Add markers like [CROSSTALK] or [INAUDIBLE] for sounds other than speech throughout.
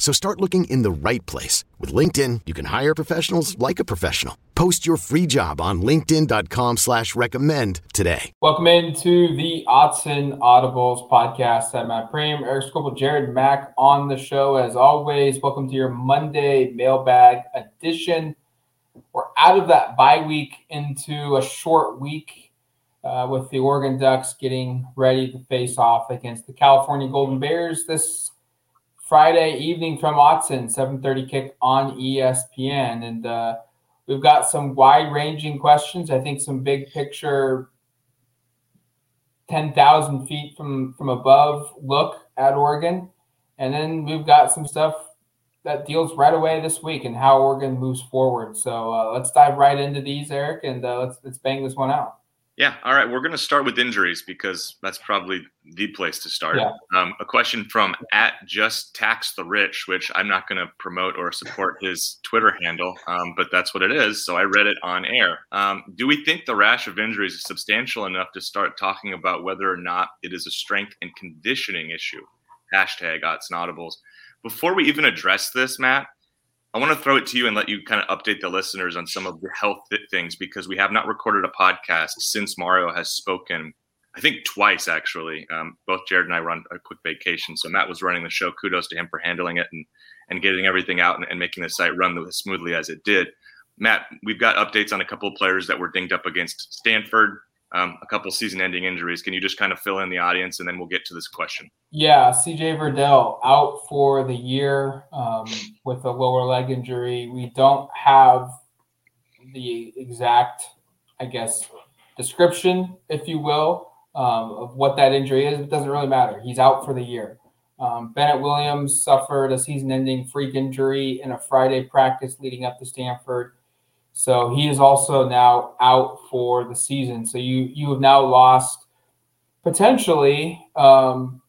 So start looking in the right place. With LinkedIn, you can hire professionals like a professional. Post your free job on linkedin.com slash recommend today. Welcome into the Autzen Audibles podcast. I'm Matt Prehm, Eric Skopil, Jared Mack on the show. As always, welcome to your Monday mailbag edition. We're out of that bye week into a short week uh, with the Oregon Ducks getting ready to face off against the California Golden Bears this Friday evening from Autzen, 7:30 kick on ESPN, and uh, we've got some wide-ranging questions. I think some big picture, 10,000 feet from from above look at Oregon, and then we've got some stuff that deals right away this week and how Oregon moves forward. So uh, let's dive right into these, Eric, and uh, let's let's bang this one out. Yeah. All right. We're going to start with injuries because that's probably the place to start. Yeah. Um, a question from at just tax the rich, which I'm not going to promote or support his Twitter handle, um, but that's what it is. So I read it on air. Um, do we think the rash of injuries is substantial enough to start talking about whether or not it is a strength and conditioning issue? Hashtag Autzen Audibles. Before we even address this, Matt, I want to throw it to you and let you kind of update the listeners on some of the health things because we have not recorded a podcast since Mario has spoken. I think twice actually. Um, both Jared and I run a quick vacation, so Matt was running the show. Kudos to him for handling it and and getting everything out and, and making the site run as smoothly as it did. Matt, we've got updates on a couple of players that were dinged up against Stanford um, a couple season-ending injuries. Can you just kind of fill in the audience, and then we'll get to this question? Yeah, CJ Verdell out for the year um, with a lower leg injury. We don't have the exact, I guess, description, if you will, um, of what that injury is. It doesn't really matter. He's out for the year. Um, Bennett Williams suffered a season-ending freak injury in a Friday practice leading up to Stanford. So he is also now out for the season. So you you have now lost potentially um,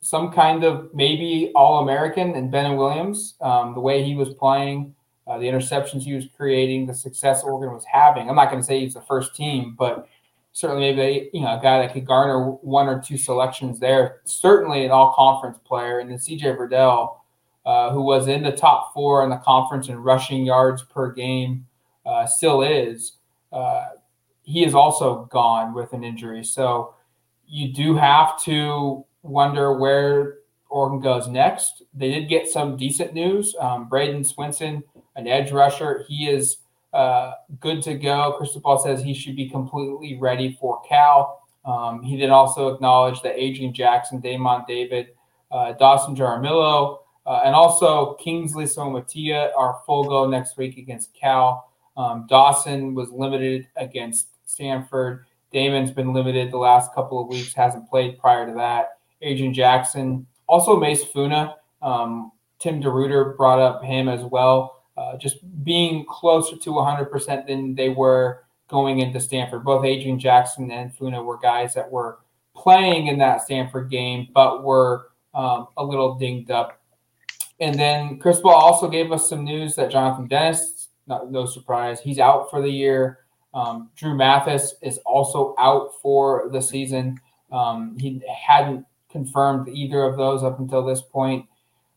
some kind of maybe All American and Ben Williams. Um, the way he was playing, uh, the interceptions he was creating, the success Oregon was having. I'm not going to say he's the first team, but certainly maybe you know a guy that could garner one or two selections there. Certainly an All Conference player, and then C.J. Verdell, uh, who was in the top four in the conference in rushing yards per game uh, still is, uh, he is also gone with an injury. So you do have to wonder where Oregon goes next. They did get some decent news. Um, Bradyn Swinson, an edge rusher, he is uh, good to go. Cristobal says he should be completely ready for Cal. Um, he did also acknowledge that Adrian Jackson, Damon David, uh, Dawson Jaramillo, uh, and also Kingsley Suamataia are full go next week against Cal. Um, Dawson was limited against Stanford. Damon's been limited the last couple of weeks, hasn't played prior to that. Adrian Jackson, also Mase Funa. Um, Tim DeRuyter brought up him as well, uh, just being closer to 100% than they were going into Stanford. Both Adrian Jackson and Funa were guys that were playing in that Stanford game, but were um, a little dinged up. And then Cristobal also gave us some news that Jonathan Dennis not, no surprise. He's out for the year. Um, Dru Mathis is also out for the season. Um, he hadn't confirmed either of those up until this point.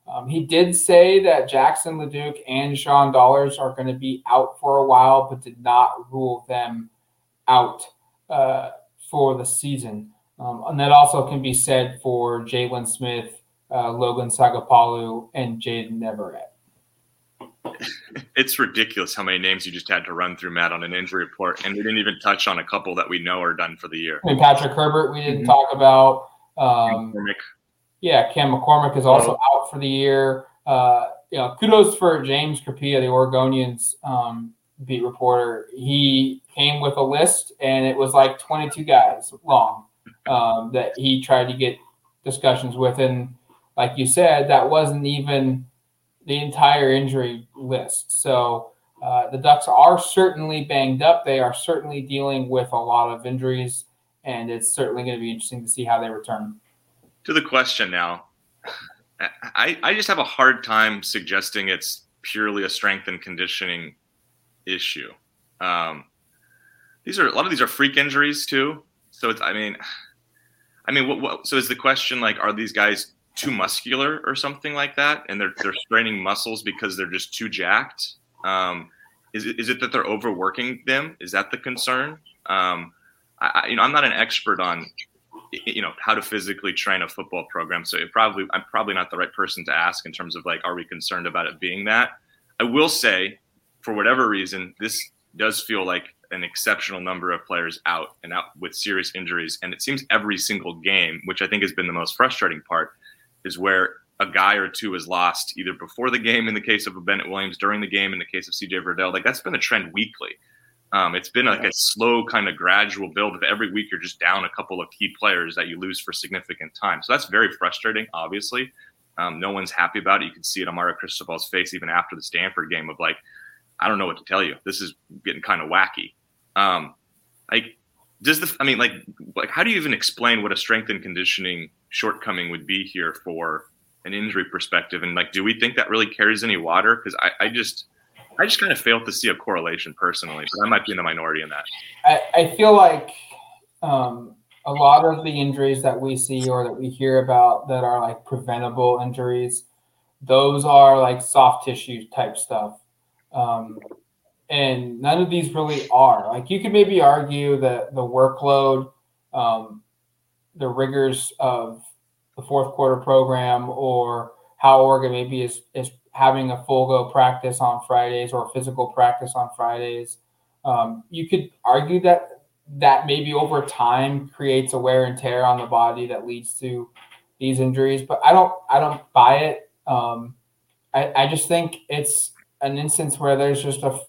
Um, he did say that Jackson LeDuc and Sean Dollars are going to be out for a while, but did not rule them out uh, for the season. Um, and that also can be said for Jalen Smith, uh, Logan Sagapolu, and Jayden Everett it's ridiculous how many names you just had to run through, Matt, on an injury report, and we didn't even touch on a couple that we know are done for the year. I mean, Patrick Herbert, we didn't mm-hmm. talk about. Um, yeah, Cam McCormick is also oh. out for the year. Uh, you know, kudos for James Crepea, the Oregonians um, beat reporter. He came with a list, and it was like 22 guys long um, that he tried to get discussions with, and like you said, that wasn't even the entire injury list. So uh, the Ducks are certainly banged up. They are certainly dealing with a lot of injuries. and it's certainly going to be interesting to see how they return. To the question now, I, I just have a hard time suggesting it's purely a strength and conditioning issue. Um, these are a lot of these are freak injuries too. So it's I mean, I mean, what, what, so is the question like, are these guys too muscular or something like that, and they're they're straining muscles because they're just too jacked? Um, is it, is it that they're overworking them? Is that the concern? Um, I, you know, I'm not an expert on you know how to physically train a football program so it probably i'm probably not the right person to ask in terms of like are we concerned about it being that i will say for whatever reason this does feel like an exceptional number of players out and out with serious injuries and it seems every single game which i think has been the most frustrating part is where a guy or two is lost either before the game in the case of a bennett williams during the game in the case of cj verdell like that's been a trend weekly um, it's been like a slow kind of gradual build of every week you're just down a couple of key players that you lose for significant time. So that's very frustrating, obviously. Um, no one's happy about it. You can see it on Mario Cristobal's face even after the Stanford game of like, I don't know what to tell you. This is getting kind of wacky. Um, like, does the I mean, like, like, how do you even explain what a strength and conditioning shortcoming would be here for an injury perspective? And like, do we think that really carries any water? Because I, I just I just kind of failed to see a correlation personally, but I might be in the minority in that. I, I feel like um, a lot of the injuries that we see or that we hear about that are like preventable injuries, those are like soft tissue type stuff. Um, and none of these really are. Like you could maybe argue that the workload, um, the rigors of the fourth quarter program, or how Oregon maybe is is having a full go practice on Fridays or physical practice on Fridays. Um, you could argue that that maybe over time creates a wear and tear on the body that leads to these injuries, but I don't I don't buy it. Um, I, I just think it's an instance where there's just a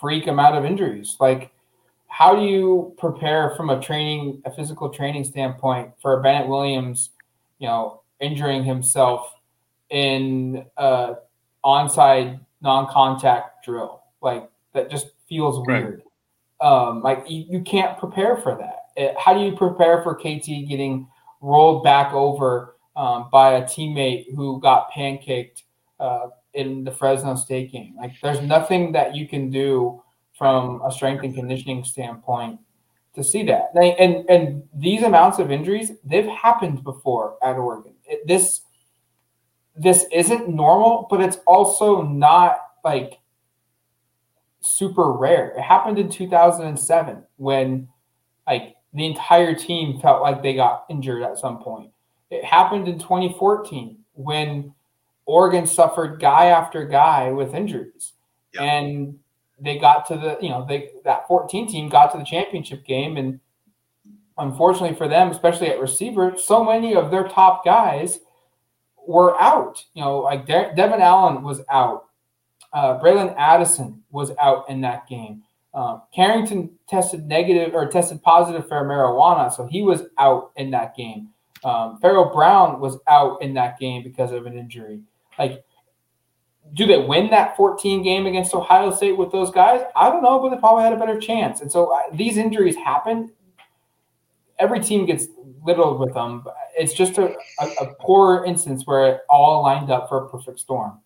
freak amount of injuries. Like, how do you prepare from a training, a physical training standpoint for Bennett Williams, you know, injuring himself in uh, onside non-contact drill. Like that just feels weird. Um, like you, you can't prepare for that. It, how do you prepare for KT getting rolled back over um, by a teammate who got pancaked uh, in the Fresno State game? Like there's nothing that you can do from a strength and conditioning standpoint to see that. And and these amounts of injuries they've happened before at Oregon. It, this this isn't normal, but it's also not like super rare. It happened in 2007 when like the entire team felt like they got injured at some point. It happened in 2014 when Oregon suffered guy after guy with injuries. Yep. And they got to the, you know, they that 14 team got to the championship game and unfortunately for them, especially at receiver, so many of their top guys were out. You know, like De- Devin Allen was out. Uh, Bralon Addison was out in that game. Um, Carrington tested negative or tested positive for marijuana, so he was out in that game. Um, Pharaoh Brown was out in that game because of an injury. Like, do they win that 14 game against Ohio State with those guys? I don't know, but they probably had a better chance. And so uh, these injuries happen. Every team gets little with them. It's just a, a, a poor instance where it all lined up for a perfect storm.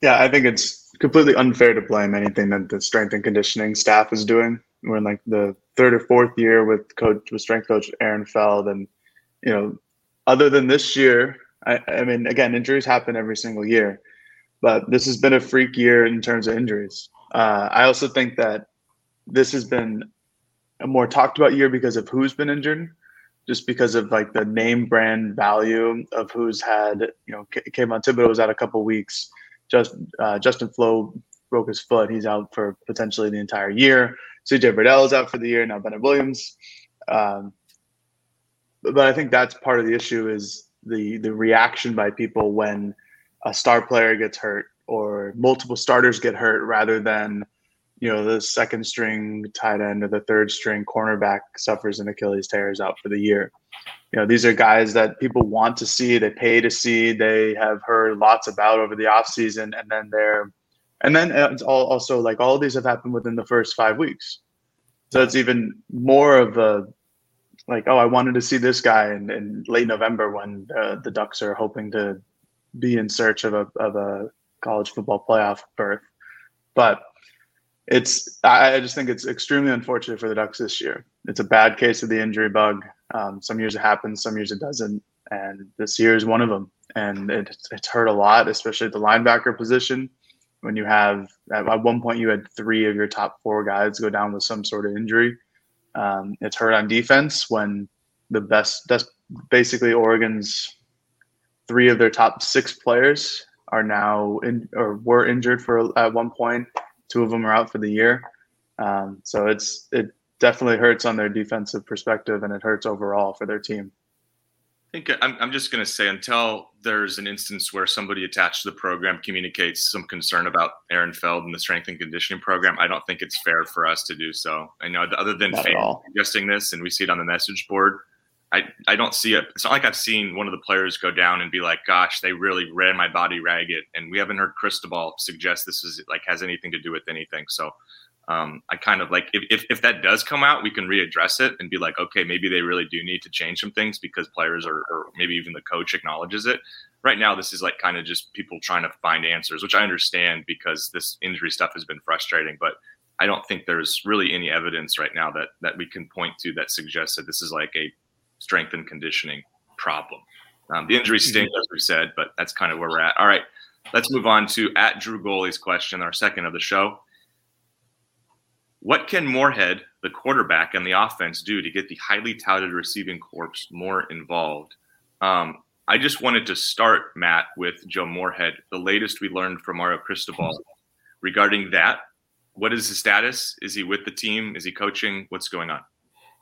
Yeah, I think it's completely unfair to blame anything that the strength and conditioning staff is doing. We're in like the third or fourth year with coach with strength coach Aaron Feld, and you know, other than this year, I, I mean, again, injuries happen every single year, but this has been a freak year in terms of injuries. Uh, I also think that this has been a more talked about year because of who's been injured, just because of like the name brand value of who's had, you know, Kayvon Thibodeaux was out a couple weeks. Just uh, Justin Flowe broke his foot. He's out for potentially the entire year. CJ Verdell is out for the year. Now Bennett Williams. Um, but I think that's part of the issue is the the reaction by people when a star player gets hurt or multiple starters get hurt rather than you know the second string tight end or the third string cornerback suffers an Achilles tears out for the year. You know these are guys that people want to see, they pay to see, they have heard lots about over the offseason, and then they're and then it's all also like all these have happened within the first five weeks. So it's even more of a like, oh, I wanted to see this guy in, in late November when uh, the Ducks are hoping to be in search of a of a college football playoff berth. But it's I just think it's extremely unfortunate for the Ducks this year. It's a bad case of the injury bug. Um, some years it happens, some years it doesn't, and this year is one of them. And it, it's hurt a lot, especially at the linebacker position. When you have at one point you had three of your top four guys go down with some sort of injury. Um, it's hurt on defense when the best, that's basically Oregon's three of their top six players are now in or were injured for at one point. Two of them are out for the year. Um, so it's it definitely hurts on their defensive perspective, and it hurts overall for their team. I think I'm, I'm just going to say until there's an instance where somebody attached to the program communicates some concern about Aaron Feld and the strength and conditioning program, I don't think it's fair for us to do so. I know other than suggesting this, and we see it on the message board, I, I don't see it. It's not like I've seen one of the players go down and be like, gosh, they really ran my body ragged. And we haven't heard Cristobal suggest this is like has anything to do with anything. So um, I kind of like if, if, if that does come out, we can readdress it and be like, okay, maybe they really do need to change some things because players are, or maybe even the coach acknowledges it. Right now, this is like kind of just people trying to find answers, which I understand because this injury stuff has been frustrating. But I don't think there's really any evidence right now that that we can point to that suggests that this is like a strength and conditioning problem. Um, the injury mm-hmm. stink, as we said, but that's kind of where we're at. All right, let's move on to at Drew Goalie's question, our second of the show. What can Moorhead, the quarterback, and the offense do to get the highly touted receiving corps more involved? Um, I just wanted to start, Matt, with Joe Moorhead. The latest we learned from Mario Cristobal regarding that. What is his status? Is he with the team? Is he coaching? What's going on?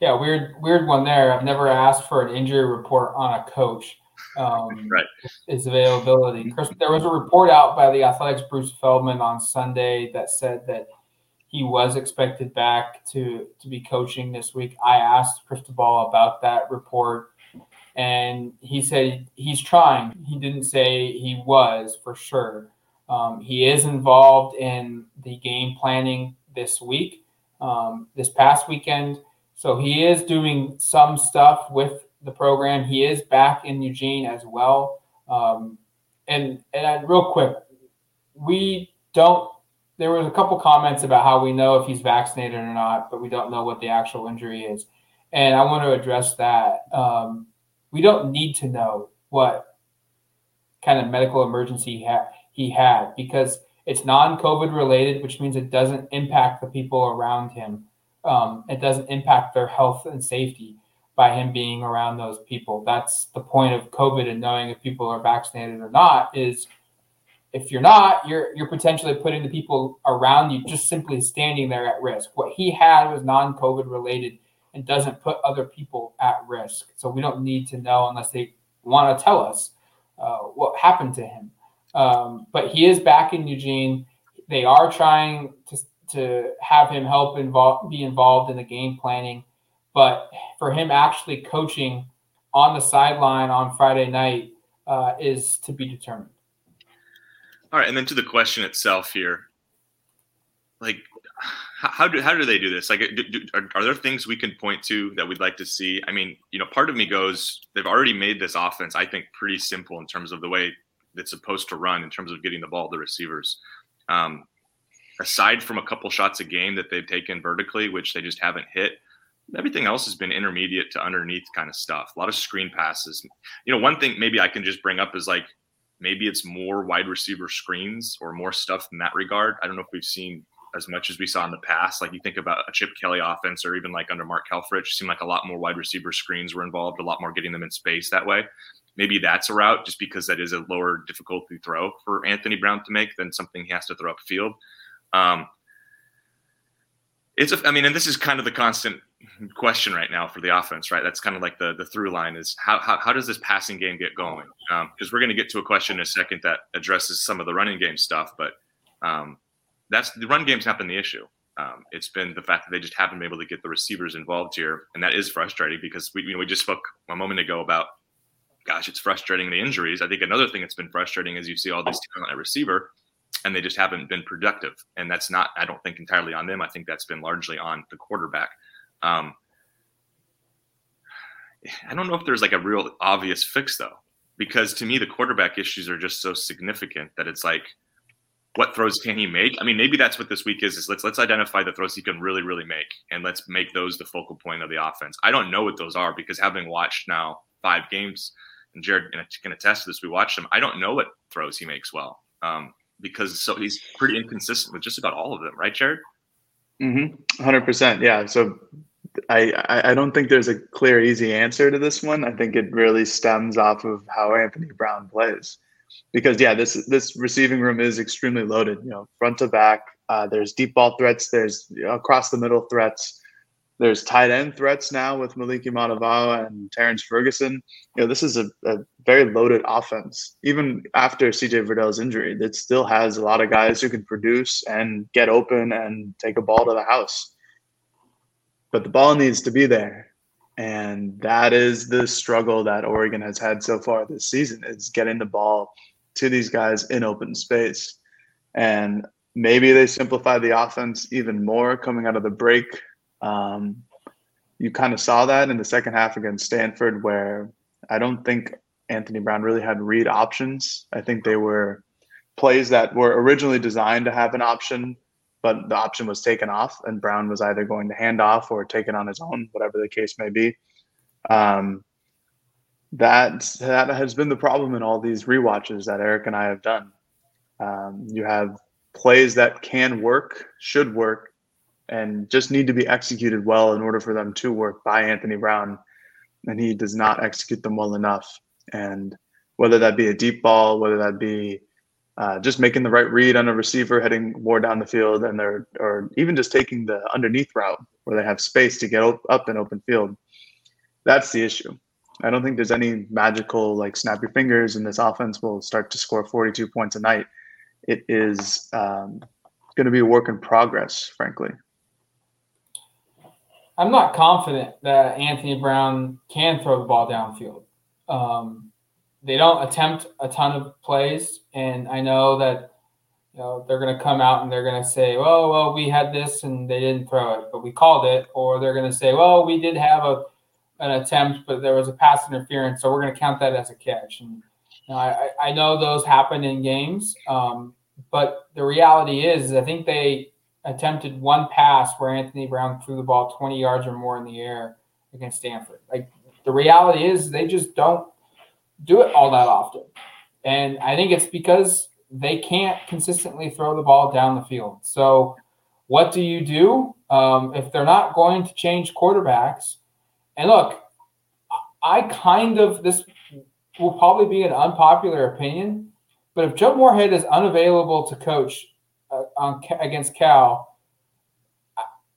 Yeah, weird, weird one there. I've never asked for an injury report on a coach. Um, [LAUGHS] right. His availability. There was a report out by the Athletic's Bruce Feldman on Sunday that said that he was expected back to to be coaching this week. I asked Cristobal about that report, and he said he's trying. He didn't say he was for sure. Um, he is involved in the game planning this week, um, this past weekend. So he is doing some stuff with the program. He is back in Eugene as well. Um, and and real quick, we don't. There was a couple comments about how we know if he's vaccinated or not, but we don't know what the actual injury is. And I want to address that. Um, we don't need to know what kind of medical emergency he had, he had because it's non-COVID related, which means it doesn't impact the people around him um, it doesn't impact their health and safety by him being around those people. That's the point of COVID and knowing if people are vaccinated or not is if you're not, you're you're potentially putting the people around you just simply standing there at risk. What he had was non-COVID related and doesn't put other people at risk. So we don't need to know unless they want to tell us uh, what happened to him. Um, but he is back in Eugene. They are trying to to have him help involve be involved in the game planning, but for him actually coaching on the sideline on Friday night uh, is to be determined. All right, and then to the question itself here, like how do how do they do this? Like, do, do, are, are there things we can point to that we'd like to see? I mean, you know, part of me goes, they've already made this offense, I think, pretty simple in terms of the way it's supposed to run, in terms of getting the ball to the receivers. Um, aside from a couple shots a game that they've taken vertically, which they just haven't hit, everything else has been intermediate to underneath kind of stuff. A lot of screen passes. You know, one thing maybe I can just bring up is like maybe it's more wide receiver screens or more stuff in that regard. I don't know if we've seen as much as we saw in the past. Like you think about a Chip Kelly offense or even like under Mark Helfrich, seemed like a lot more wide receiver screens were involved, a lot more getting them in space that way. Maybe that's a route just because that is a lower difficulty throw for Anthony Brown to make than something he has to throw upfield. Um, it's a, I mean, and this is kind of the constant question right now for the offense, right? That's kind of like the the through line is how how, how does this passing game get going? Because um, we're going to get to a question in a second that addresses some of the running game stuff, but um, that's the run game's not been the issue. Um, it's been the fact that they just haven't been able to get the receivers involved here, and that is frustrating because we you know we just spoke a moment ago about, gosh, it's frustrating the injuries. I think another thing that's been frustrating is you see all these talent at receiver, and they just haven't been productive. And that's not, I don't think, entirely on them. I think that's been largely on the quarterback. Um, I don't know if there's like a real obvious fix though, because to me the quarterback issues are just so significant that it's like, what throws can he make? I mean, maybe that's what this week is. Is let's let's identify the throws he can really really make, and let's make those the focal point of the offense. I don't know what those are because having watched now five games, and Jared can attest to this. We watched him. I don't know what throws he makes well um, because so he's pretty inconsistent with just about all of them, right, Jared? Mm-hmm. Hundred percent. Yeah. So I, I don't think there's a clear, easy answer to this one. I think it really stems off of how Anthony Brown plays, because yeah, this this receiving room is extremely loaded. You know, front to back. Uh, there's deep ball threats. There's you know, across the middle threats. There's tight end threats now with Moliki Matavao and Terrance Ferguson. You know, this is a, a very loaded offense. Even after CJ Verdell's injury, it still has a lot of guys who can produce and get open and take a ball to the house but the ball needs to be there. And that is the struggle that Oregon has had so far this season is getting the ball to these guys in open space. And maybe they simplify the offense even more coming out of the break. Um, you kind of saw that in the second half against Stanford, where I don't think Anthony Brown really had read options. I think they were plays that were originally designed to have an option but the option was taken off, and Brown was either going to hand off or take it on his own, whatever the case may be. Um, that that has been the problem in all these re-watches that Eric and I have done. Um, you have plays that can work, should work, and just need to be executed well in order for them to work by Anthony Brown, and he does not execute them well enough. And whether that be a deep ball, whether that be uh, just making the right read on a receiver heading more down the field and they're or even just taking the underneath route where they have space to get up in open field that's the issue. I don't think there's any magical like snap your fingers and this offense will start to score 42 points a night. It is um, going to be a work in progress frankly i'm not confident that anthony brown can throw the ball downfield um, they don't attempt a ton of plays, and I know that you know they're going to come out and they're going to say, "Well, well, we had this and they didn't throw it, but we called it," or they're going to say, "Well, we did have a an attempt, but there was a pass interference, so we're going to count that as a catch." And you know, I, I know those happen in games, um, but the reality is, is, I think they attempted one pass where Anthony Brown threw the ball 20 yards or more in the air against Stanford. Like the reality is, they just don't do it all that often. And I think it's because they can't consistently throw the ball down the field. So, what do you do um, if they're not going to change quarterbacks? And look, I kind of, this will probably be an unpopular opinion, but if Joe Moorhead is unavailable to coach on, against Cal,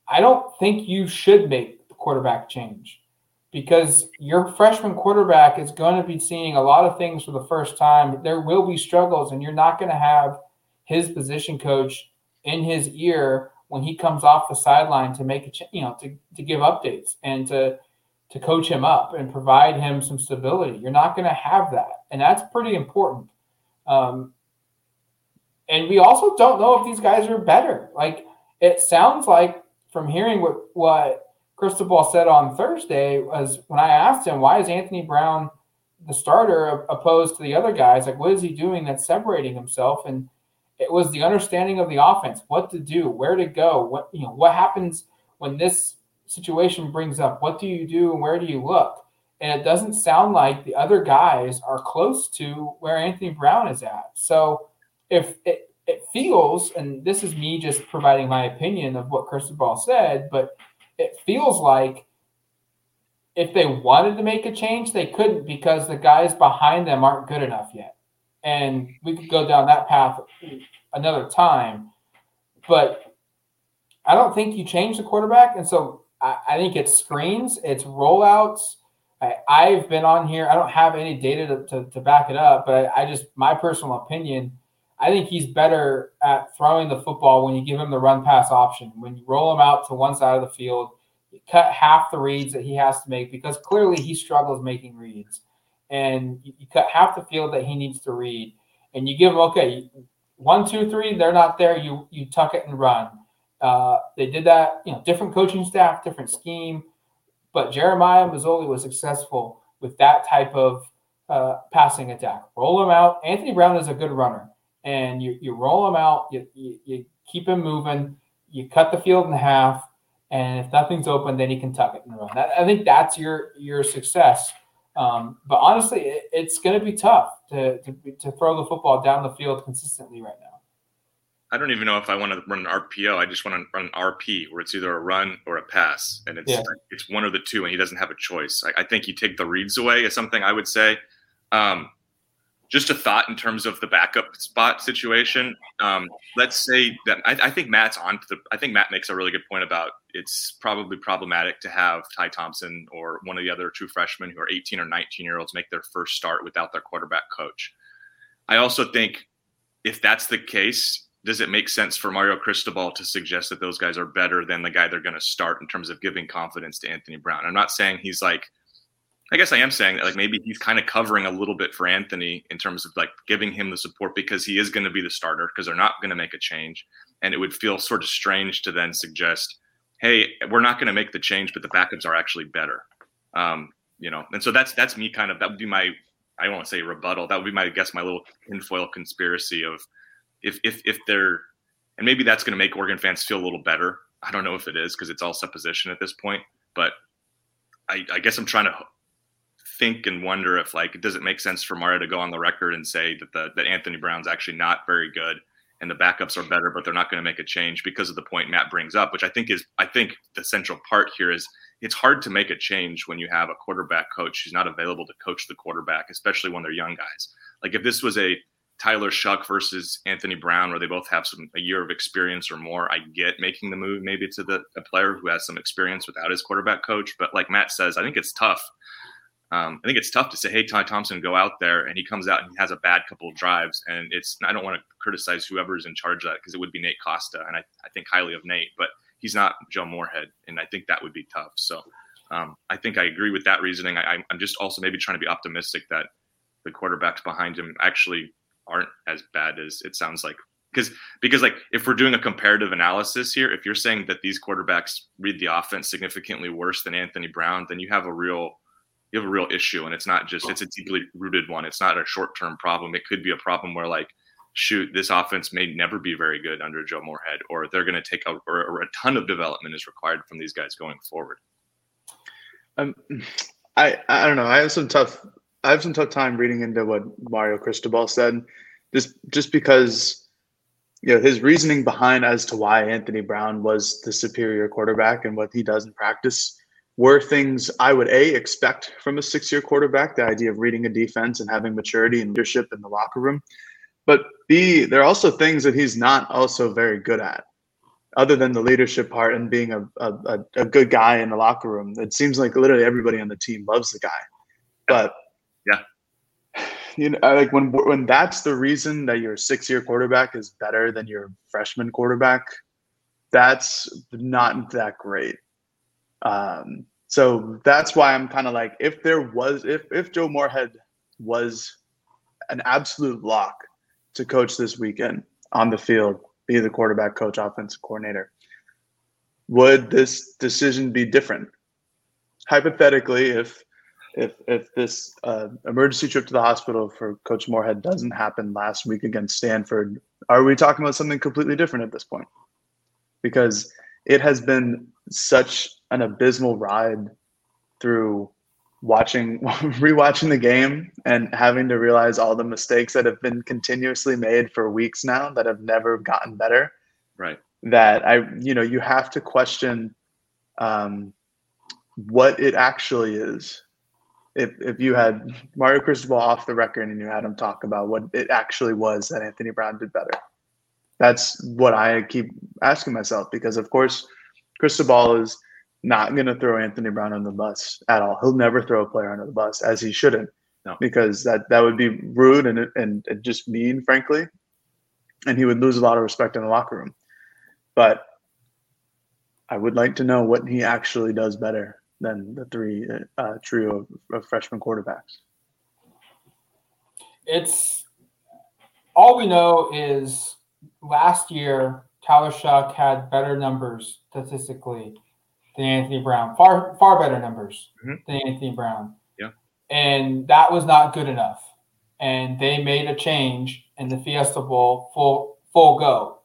I don't think you should make the quarterback change because your freshman quarterback is going to be seeing a lot of things for the first time. There will be struggles, and you're not going to have his position coach in his ear when he comes off the sideline to make a ch- you know to, to give updates and to to coach him up and provide him some stability. You're not going to have that, and that's pretty important. Um, and we also don't know if these guys are better. Like it sounds like from hearing what what Cristobal said on Thursday was when I asked him, why is Anthony Brown the starter opposed to the other guys? Like, what is he doing that's separating himself? And it was the understanding of the offense, what to do, where to go, what you know, what happens when this situation brings up, what do you do and where do you look? And it doesn't sound like the other guys are close to where Anthony Brown is at. So if it, it feels, and this is me just providing my opinion of what Cristobal said, but it feels like if they wanted to make a change, they couldn't because the guys behind them aren't good enough yet. And we could go down that path another time. But I don't think you change the quarterback. And so I, I think it's screens, it's rollouts. I, have been on here. I don't have any data to, to, to back it up, but I, I just, my personal opinion, I think he's better at throwing the football when you give him the run pass option. When you roll him out to one side of the field, you cut half the reads that he has to make because clearly he struggles making reads. And you, cut half the field that he needs to read. And you give him, okay, one, two, three, they're not there. You you tuck it and run. Uh, they did that. You know, different coaching staff, different scheme, but Jeremiah Masoli was successful with that type of uh, passing attack. Roll him out. Anthony Brown is a good runner, and you you roll them out. You, you, you keep him moving. You cut the field in half, and if nothing's open, then you can tuck it and run. That, I think that's your your success. Um, but honestly, it, it's going to be tough to, to to throw the football down the field consistently right now. I don't even know if I want to run an RPO. I just want to run an RP where it's either a run or a pass, and it's yeah. it's one of the two, and he doesn't have a choice. I, I, think you take the reads away is something I would say. Um, just a thought in terms of the backup spot situation. Um, let's say that I, I, think Matt's on. The, I think Matt makes a really good point about it's probably problematic to have Ty Thompson or one of the other two freshmen who are 18 or 19 year olds make their first start without their quarterback coach. I also think if that's the case, does it make sense for Mario Cristobal to suggest that those guys are better than the guy they're going to start in terms of giving confidence to Anthony Brown? I'm not saying he's like, I guess I am saying that like maybe he's kind of covering a little bit for Anthony in terms of like giving him the support because he is going to be the starter because they're not going to make a change. And it would feel sort of strange to then suggest, hey, we're not going to make the change, but the backups are actually better. Um, you know, and so that's that's me kind of that would be my I to say rebuttal. That would be my I guess my little tinfoil conspiracy of if if if they're and maybe that's going to make Oregon fans feel a little better. I don't know if it is because it's all supposition at this point, but I, I, guess I'm trying to think and wonder if like it does it make sense for Mario to go on the record and say that the that Anthony Brown's actually not very good and the backups are better, but they're not going to make a change because of the point Matt brings up, which I think is I think the central part here is it's hard to make a change when you have a quarterback coach who's not available to coach the quarterback, especially when they're young guys. Like if this was a Tyler Shough versus Anthony Brown, where they both have some a year of experience or more. I get making the move maybe to the a player who has some experience without his quarterback coach, but like Matt says, I think it's tough. Um, I think it's tough to say, "Hey, Ty Thompson, go out there," and he comes out and he has a bad couple of drives, and it's. I don't want to criticize whoever is in charge of that because it would be Nate Costa, and I, I think highly of Nate, but he's not Joe Moorhead, and I think that would be tough. So um, I think I agree with that reasoning. I, I'm just also maybe trying to be optimistic that the quarterbacks behind him actually aren't as bad as it sounds like because because like if we're doing a comparative analysis here if you're saying that these quarterbacks read the offense significantly worse than anthony brown then you have a real you have a real issue and it's not just it's a deeply rooted one. It's not a short-term problem. It could be a problem where like shoot this offense may never be very good under joe moorhead or they're going to take a or, or, a ton of development is required from these guys going forward. Um, i i don't know. I have some tough I have some tough time reading into what Mario Cristobal said, just just because you know his reasoning behind as to why Anthony Brown was the superior quarterback and what he does in practice were things I would a expect from a six-year quarterback, the idea of reading a defense and having maturity and leadership in the locker room, but b there are also things that he's not also very good at other than the leadership part and being a, a, a good guy in the locker room. It seems like literally everybody on the team loves the guy. But yeah. [SIGHS] You know, like when when that's the reason that your six year quarterback is better than your freshman quarterback, that's not that great. Um, so that's why I'm kind of like, if there was, if if Joe Moorhead was an absolute lock to coach this weekend on the field, be the quarterback coach, offensive coordinator, would this decision be different? Hypothetically, if if if this uh, emergency trip to the hospital for Coach Moorhead doesn't happen last week against Stanford, are we talking about something completely different at this point? Because it has been such an abysmal ride through watching [LAUGHS] rewatching the game and having to realize all the mistakes that have been continuously made for weeks now that have never gotten better. Right. That i you know you have to question um, what it actually is. If if you had Mario Cristobal off the record and you had him talk about what it actually was that Anthony Brown did better. That's what I keep asking myself because of course Cristobal is not going to throw Anthony Brown on the bus at all. He'll never throw a player under the bus as he shouldn't. No. Because that that would be rude and and, and just mean, frankly, and he would lose a lot of respect in the locker room. But I would like to know what he actually does better than the three uh, trio of, of freshman quarterbacks. It's all we know is last year Shough had better numbers statistically than Anthony Brown, far far better numbers mm-hmm. than Anthony Brown. Yeah, and that was not good enough. And they made a change in the Fiesta Bowl full full go.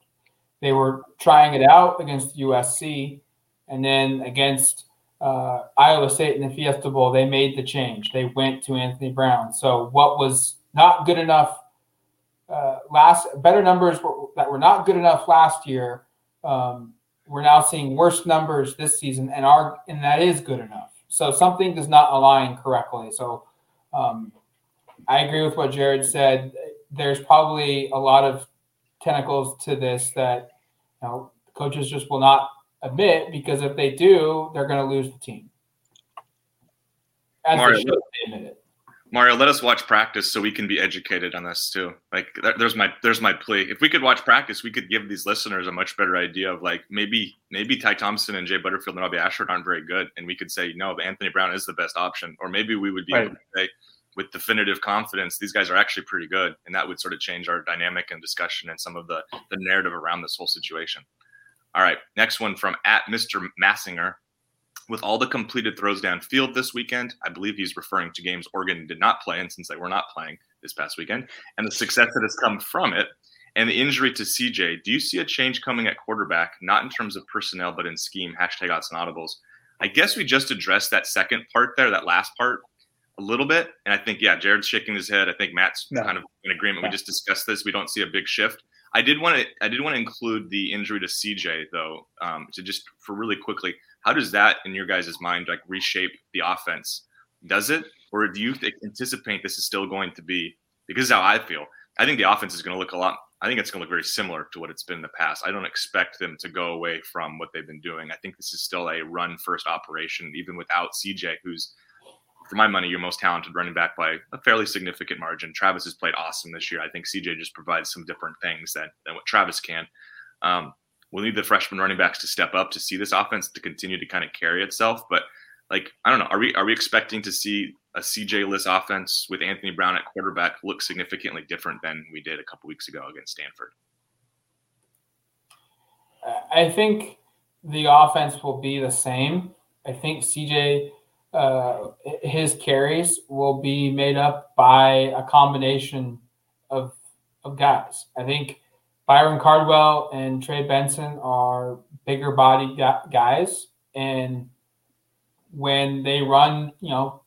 They were trying it out against USC, and then against uh, Iowa State in the Fiesta Bowl, they made the change. They went to Anthony Brown. So what was not good enough uh, last, better numbers were, that were not good enough last year. Um, we're now seeing worse numbers this season, and our and that is good enough. So something does not align correctly. So um, I agree with what Jared said. There's probably a lot of tentacles to this that you know coaches just will not admit because if they do, they're going to lose the team. As Mario, Mario, let us watch practice so we can be educated on this too. Like, there's my there's my plea. If we could watch practice, we could give these listeners a much better idea of like maybe maybe Ty Thompson and Jay Butterfield and Robbie Ashford aren't very good, and we could say no, but Anthony Brown is the best option, or maybe we would be right. able to say with definitive confidence these guys are actually pretty good, and that would sort of change our dynamic and discussion and some of the the narrative around this whole situation. All right, next one from at Mr. Massinger. With all the completed throws downfield this weekend, I believe he's referring to games Oregon did not play, and since they were not playing this past weekend, and the success that has come from it, and the injury to CJ, do you see a change coming at quarterback, not in terms of personnel, but in scheme? Hashtag Autzen Audibles. I guess we just addressed that second part there, that last part, a little bit. And I think, yeah, Jared's shaking his head. I think Matt's no. kind of in agreement. We just discussed this. We don't see a big shift. I did want to I did want to include the injury to CJ though, um, to just for really quickly. How does that, in your guys' mind, like reshape the offense? Does it, or do you anticipate this is still going to be? Because how I feel, I think the offense is going to look a lot. I think it's going to look very similar to what it's been in the past. I don't expect them to go away from what they've been doing. I think this is still a run first operation, even without CJ, who's for my money, your most talented running back by a fairly significant margin. Travis has played awesome this year. I think CJ just provides some different things than, than what Travis can. Um, we'll need the freshman running backs to step up to see this offense to continue to kind of carry itself. But like, I don't know, are we are we expecting to see a CJ list offense with Anthony Brown at quarterback look significantly different than we did a couple weeks ago against Stanford? I think the offense will be the same. I think CJ uh, his carries will be made up by a combination of of guys. I think Byron Cardwell and Trey Benson are bigger body guys, and when they run, you know,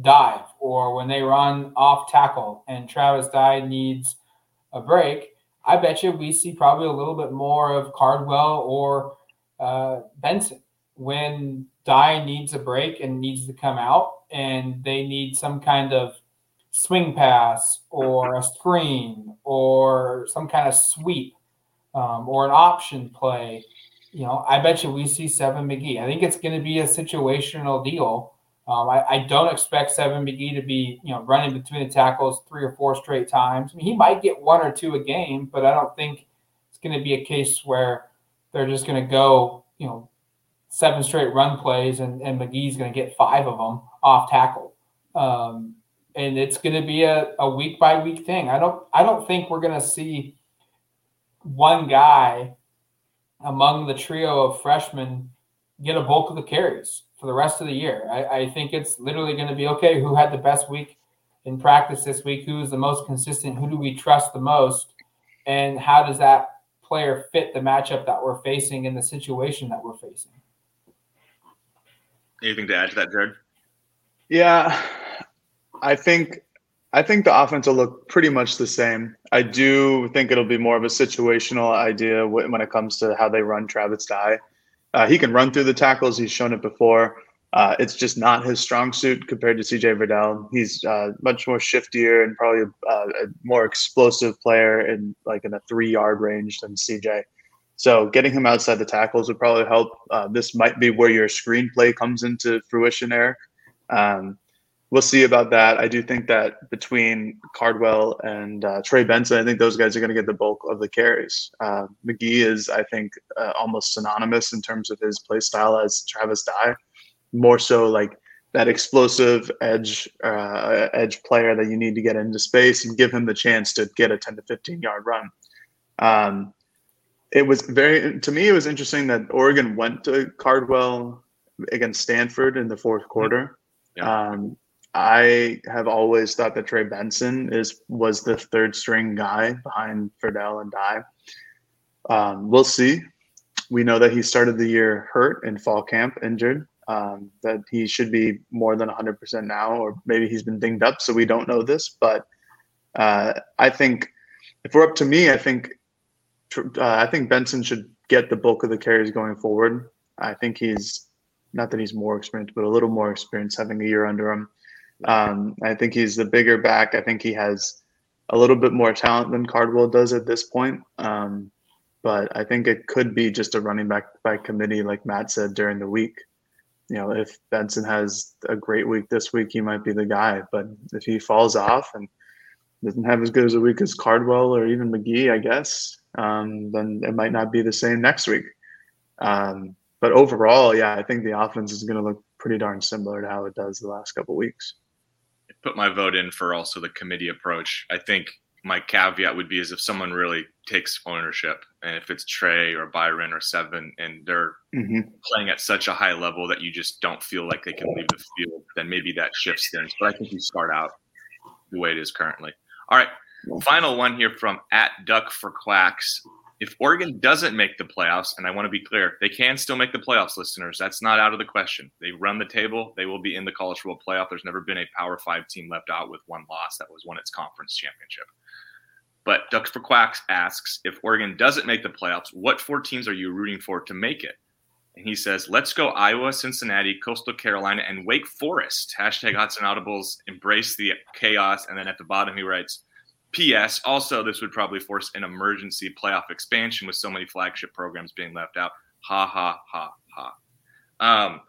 dive or when they run off tackle, and Travis Dye needs a break, I bet you we see probably a little bit more of Cardwell or uh, Benson when Dye needs a break and needs to come out, and they need some kind of swing pass or a screen or some kind of sweep um, or an option play. You know, I bet you we see Seven McGee. I think it's going to be a situational deal. Um, I, I, don't expect Seven McGee to be, you know, running between the tackles three or four straight times. I mean, he might get one or two a game, but I don't think it's going to be a case where they're just going to go, you know, seven straight run plays, and, and McGee's going to get five of them off tackle. Um, and it's going to be a, a week by week thing. I don't I don't think we're going to see one guy among the trio of freshmen get a bulk of the carries for the rest of the year. I, I think it's literally going to be okay. Who had the best week in practice this week? Who is the most consistent? Who do we trust the most? And how does that player fit the matchup that we're facing in the situation that we're facing? Anything to add to that, Jared? Yeah, I think I think the offense will look pretty much the same. I do think it'll be more of a situational idea when it comes to how they run Travis Dye. Uh, he can run through the tackles. He's shown it before. Uh, it's just not his strong suit compared to CJ Verdell. He's uh, much more shiftier and probably a, a, more explosive player in like in a three yard range than CJ. So getting him outside the tackles would probably help. Uh, this might be where your screenplay comes into fruition, Eric. Um, we'll see about that. I do think that between Cardwell and uh, Trey Benson, I think those guys are going to get the bulk of the carries. Uh, McGee is, I think, uh, almost synonymous in terms of his play style as Travis Dye. More so, like that explosive edge uh, edge player that you need to get into space and give him the chance to get a 10 to 15 yard run. Um, it was very to me. It was interesting that Oregon went to Cardwell against Stanford in the fourth quarter. Yeah. Um, I have always thought that Trey Benson is was the third string guy behind Verdell and Dye. Um, we'll see. We know that he started the year hurt in fall camp, injured. Um, that he should be more than 100% now, or maybe he's been dinged up, so we don't know this. But uh, I think if we're up to me, I think uh, I think Benson should get the bulk of the carries going forward. I think he's not that he's more experienced, but a little more experienced having a year under him. Um, I think he's the bigger back. I think he has a little bit more talent than Cardwell does at this point. Um, but I think it could be just a running back by committee, like Matt said during the week. You know, if Benson has a great week this week, he might be the guy. But if he falls off and doesn't have as good as a week as Cardwell or even McGee, I guess, um, then it might not be the same next week. Um, but overall, yeah, I think the offense is going to look pretty darn similar to how it does the last couple weeks. put my vote in for also the committee approach. I think my caveat would be is if someone really takes ownership and if it's Trey or Byron or Seven and they're mm-hmm. playing at such a high level that you just don't feel like they can leave the field, then maybe that shifts things. But I think you start out the way it is currently. All right. Final one here from at Duck for Quacks. If Oregon doesn't make the playoffs, and I want to be clear, they can still make the playoffs, listeners. That's not out of the question. They run the table. They will be in the college football playoff. There's never been a Power Five team left out with one loss that was won its conference championship. But Ducks for Quacks asks if Oregon doesn't make the playoffs, what four teams are you rooting for to make it? And he says, let's go Iowa, Cincinnati, Coastal Carolina, and Wake Forest. Hashtag Autzen Audibles, embrace the chaos. And then at the bottom, he writes, P.S. Also, this would probably force an emergency playoff expansion with so many flagship programs being left out. Ha, ha, ha, ha. Um,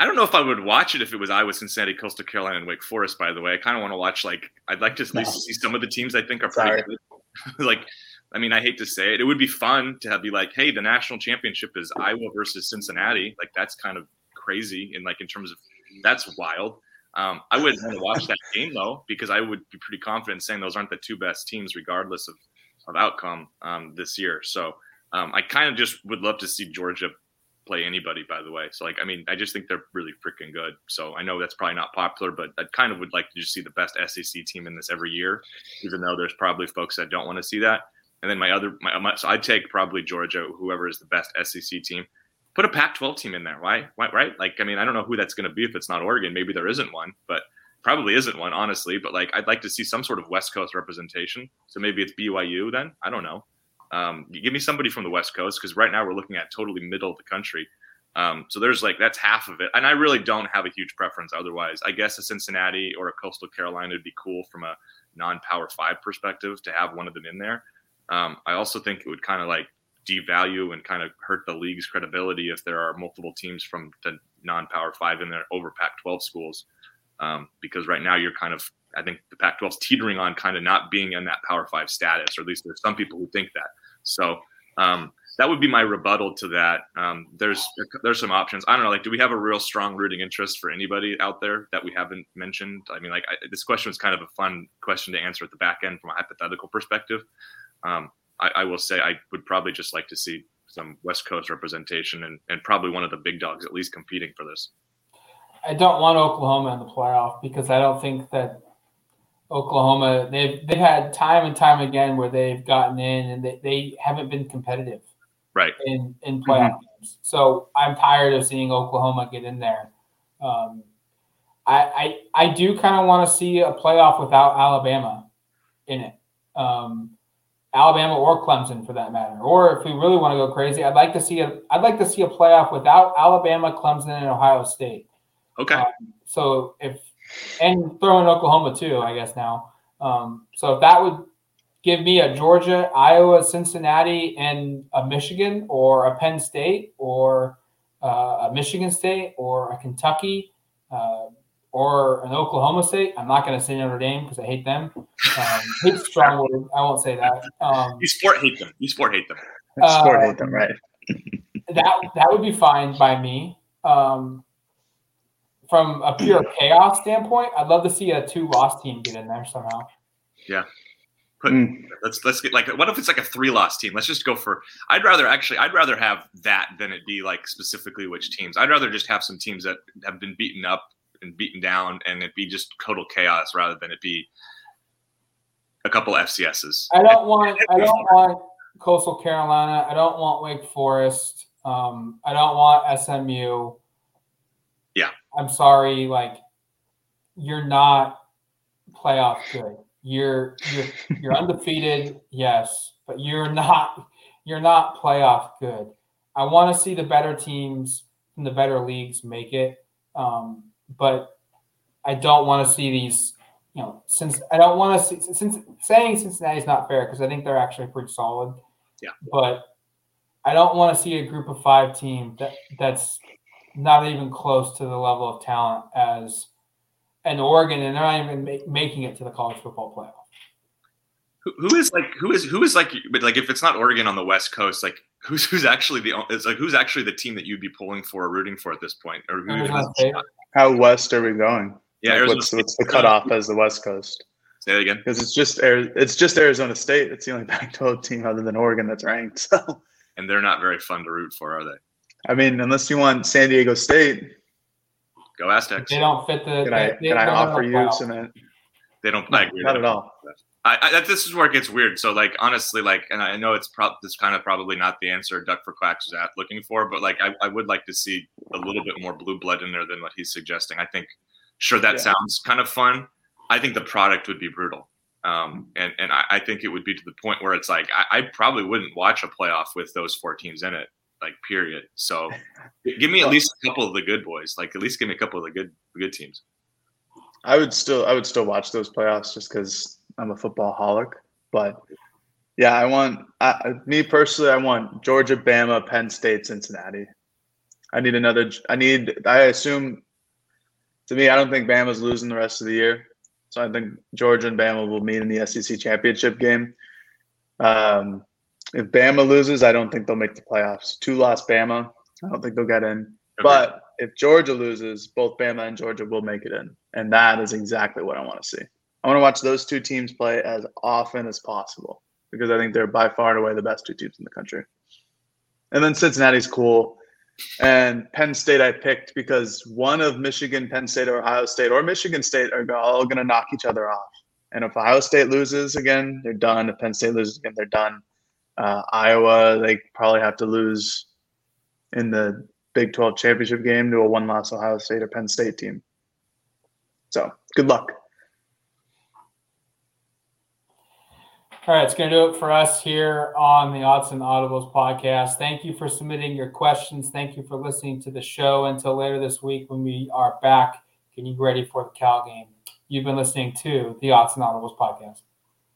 I don't know if I would watch it if it was Iowa, Cincinnati, Coastal Carolina, and Wake Forest. By the way, I kind of want to watch like I'd like to at least no. see some of the teams I think are pretty Sorry. good. [LAUGHS] like, I mean, I hate to say it, it would be fun to have, be like, hey, the national championship is Iowa versus Cincinnati. Like that's kind of crazy and like in terms of that's wild. Um, I would want to watch that game though because I would be pretty confident saying those aren't the two best teams regardless of of outcome um, this year. So um, I kind of just would love to see Georgia play anybody, by the way. So, like, I mean, I just think they're really freaking good. So I know that's probably not popular, but I kind of would like to just see the best SEC team in this every year, even though there's probably folks that don't want to see that. And then my other, my, my so I'd take probably Georgia, whoever is the best SEC team. Put a Pac-12 team in there. Why? Why? Right? Like, I mean, I don't know who that's going to be if it's not Oregon. Maybe there isn't one, but probably isn't one, honestly. But like, I'd like to see some sort of West Coast representation. So maybe it's BYU then. I don't know. Um, give me somebody from the West Coast because right now we're looking at totally middle of the country. Um, so there's like that's half of it, and I really don't have a huge preference. Otherwise, I guess a Cincinnati or a Coastal Carolina would be cool from a non-power five perspective to have one of them in there. Um, I also think it would kind of like devalue and kind of hurt the league's credibility if there are multiple teams from the non-power five in there over Pac-12 schools, um, because right now you're kind of I think the Pac-12's teetering on kind of not being in that Power Five status, or at least there's some people who think that. So um, that would be my rebuttal to that. Um, there's there's some options. I don't know. Like, do we have a real strong rooting interest for anybody out there that we haven't mentioned? I mean, like I, this question was kind of a fun question to answer at the back end from a hypothetical perspective. Um, I, I, will say I would probably just like to see some West Coast representation and, and probably one of the big dogs at least competing for this. I don't want Oklahoma in the playoff because I don't think that Oklahoma they've they've had time and time again where they've gotten in and they, they haven't been competitive right in in playoff mm-hmm. games. So I'm tired of seeing Oklahoma get in there. Um, I, I I do kind of want to see a playoff without Alabama in it. Um, Alabama or Clemson for that matter. Or if we really want to go crazy, I'd like to see a I'd like to see a playoff without Alabama, Clemson, and Ohio State. Okay. Um, so if and throw in Oklahoma too, I guess now. Um, so if that would give me a Georgia, Iowa, Cincinnati, and a Michigan, or a Penn State, or uh, a Michigan State, or a Kentucky, uh, or an Oklahoma State. I'm not going to say Notre Dame because I hate them. Um, hate strong word. I won't say that. Um, you sport hate them. You sport hate them. Uh, sport hate them, right? [LAUGHS] that that would be fine by me. Um, from a pure chaos standpoint, I'd love to see a two loss team get in there somehow. Yeah. Put, mm. let's let's get like what if it's like a three loss team? Let's just go for I'd rather actually I'd rather have that than it be like specifically which teams. I'd rather just have some teams that have been beaten up and beaten down and it be just total chaos rather than it be a couple FCSs. I don't want I don't want Coastal Carolina. I don't want Wake Forest. Um, I don't want SMU. Yeah. I'm sorry, like you're not playoff good. You're you're you're undefeated, [LAUGHS] yes, but you're not you're not playoff good. I want to see the better teams from the better leagues make it, um, but I don't want to see these. You know, since I don't want to see since saying Cincinnati is not fair because I think they're actually pretty solid. Yeah, but I don't want to see a group of five team that that's not even close to the level of talent as an Oregon, and they're not even make, making it to the college football playoff. Who, who is like who is who is like but like if it's not Oregon on the West Coast, like who's who's actually the it's like who's actually the team that you'd be pulling for or rooting for at this point? Or who, how west are we going? Yeah, like what's, what's the cutoff as the West Coast? Say that again. Because it's just it's just Arizona State. It's the only [LAUGHS] Pac-12 team other than Oregon that's ranked. So and they're not very fun to root for, are they? I mean, unless you want San Diego State. Go Aztecs. They don't fit the. Can I, they, can I offer you some? They don't. play. not at all. I, I, this is where it gets weird. So, like, honestly, like, and I know it's pro- this kind of probably not the answer Duck for Quacks is at looking for, but like, I, I would like to see a little bit more blue blood in there than what he's suggesting. I think, sure, that yeah. sounds kind of fun. I think the product would be brutal. Um, and and I, I, think it would be to the point where it's like I, I, probably wouldn't watch a playoff with those four teams in it, like period. So give me at least a couple of the good boys, like at least give me a couple of the good good teams. I would still I would still watch those playoffs just because I'm a football holic. But yeah, I want I, me personally, I want Georgia, Bama, Penn State, Cincinnati. I need another. I need. I assume. To me, I don't think Bama's losing the rest of the year. So I think Georgia and Bama will meet in the SEC championship game. Um, if Bama loses, I don't think they'll make the playoffs. Two lost Bama. I don't think they'll get in. Okay. But if Georgia loses, both Bama and Georgia will make it in. And that is exactly what I want to see. I want to watch those two teams play as often as possible because I think they're by far and away the best two teams in the country. And then Cincinnati's cool. And Penn State I picked because one of Michigan, Penn State, or Ohio State, or Michigan State are all going to knock each other off. And if Ohio State loses again, they're done. If Penn State loses again, they're done. Uh, Iowa, they probably have to lose in the Big 12 championship game to a one loss Ohio State or Penn State team. So good luck. All right, it's going to do it for us here on the Autzen Audibles podcast. Thank you for submitting your questions. Thank you for listening to the show. Until later this week when we are back getting ready for the Cal game. You've been listening to the Autzen Audibles podcast.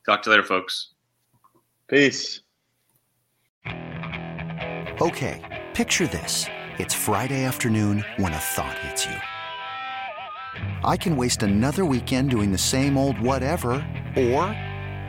Talk to you later, folks. Peace. Okay, picture this. It's Friday afternoon when a thought hits you. I can waste another weekend doing the same old whatever, or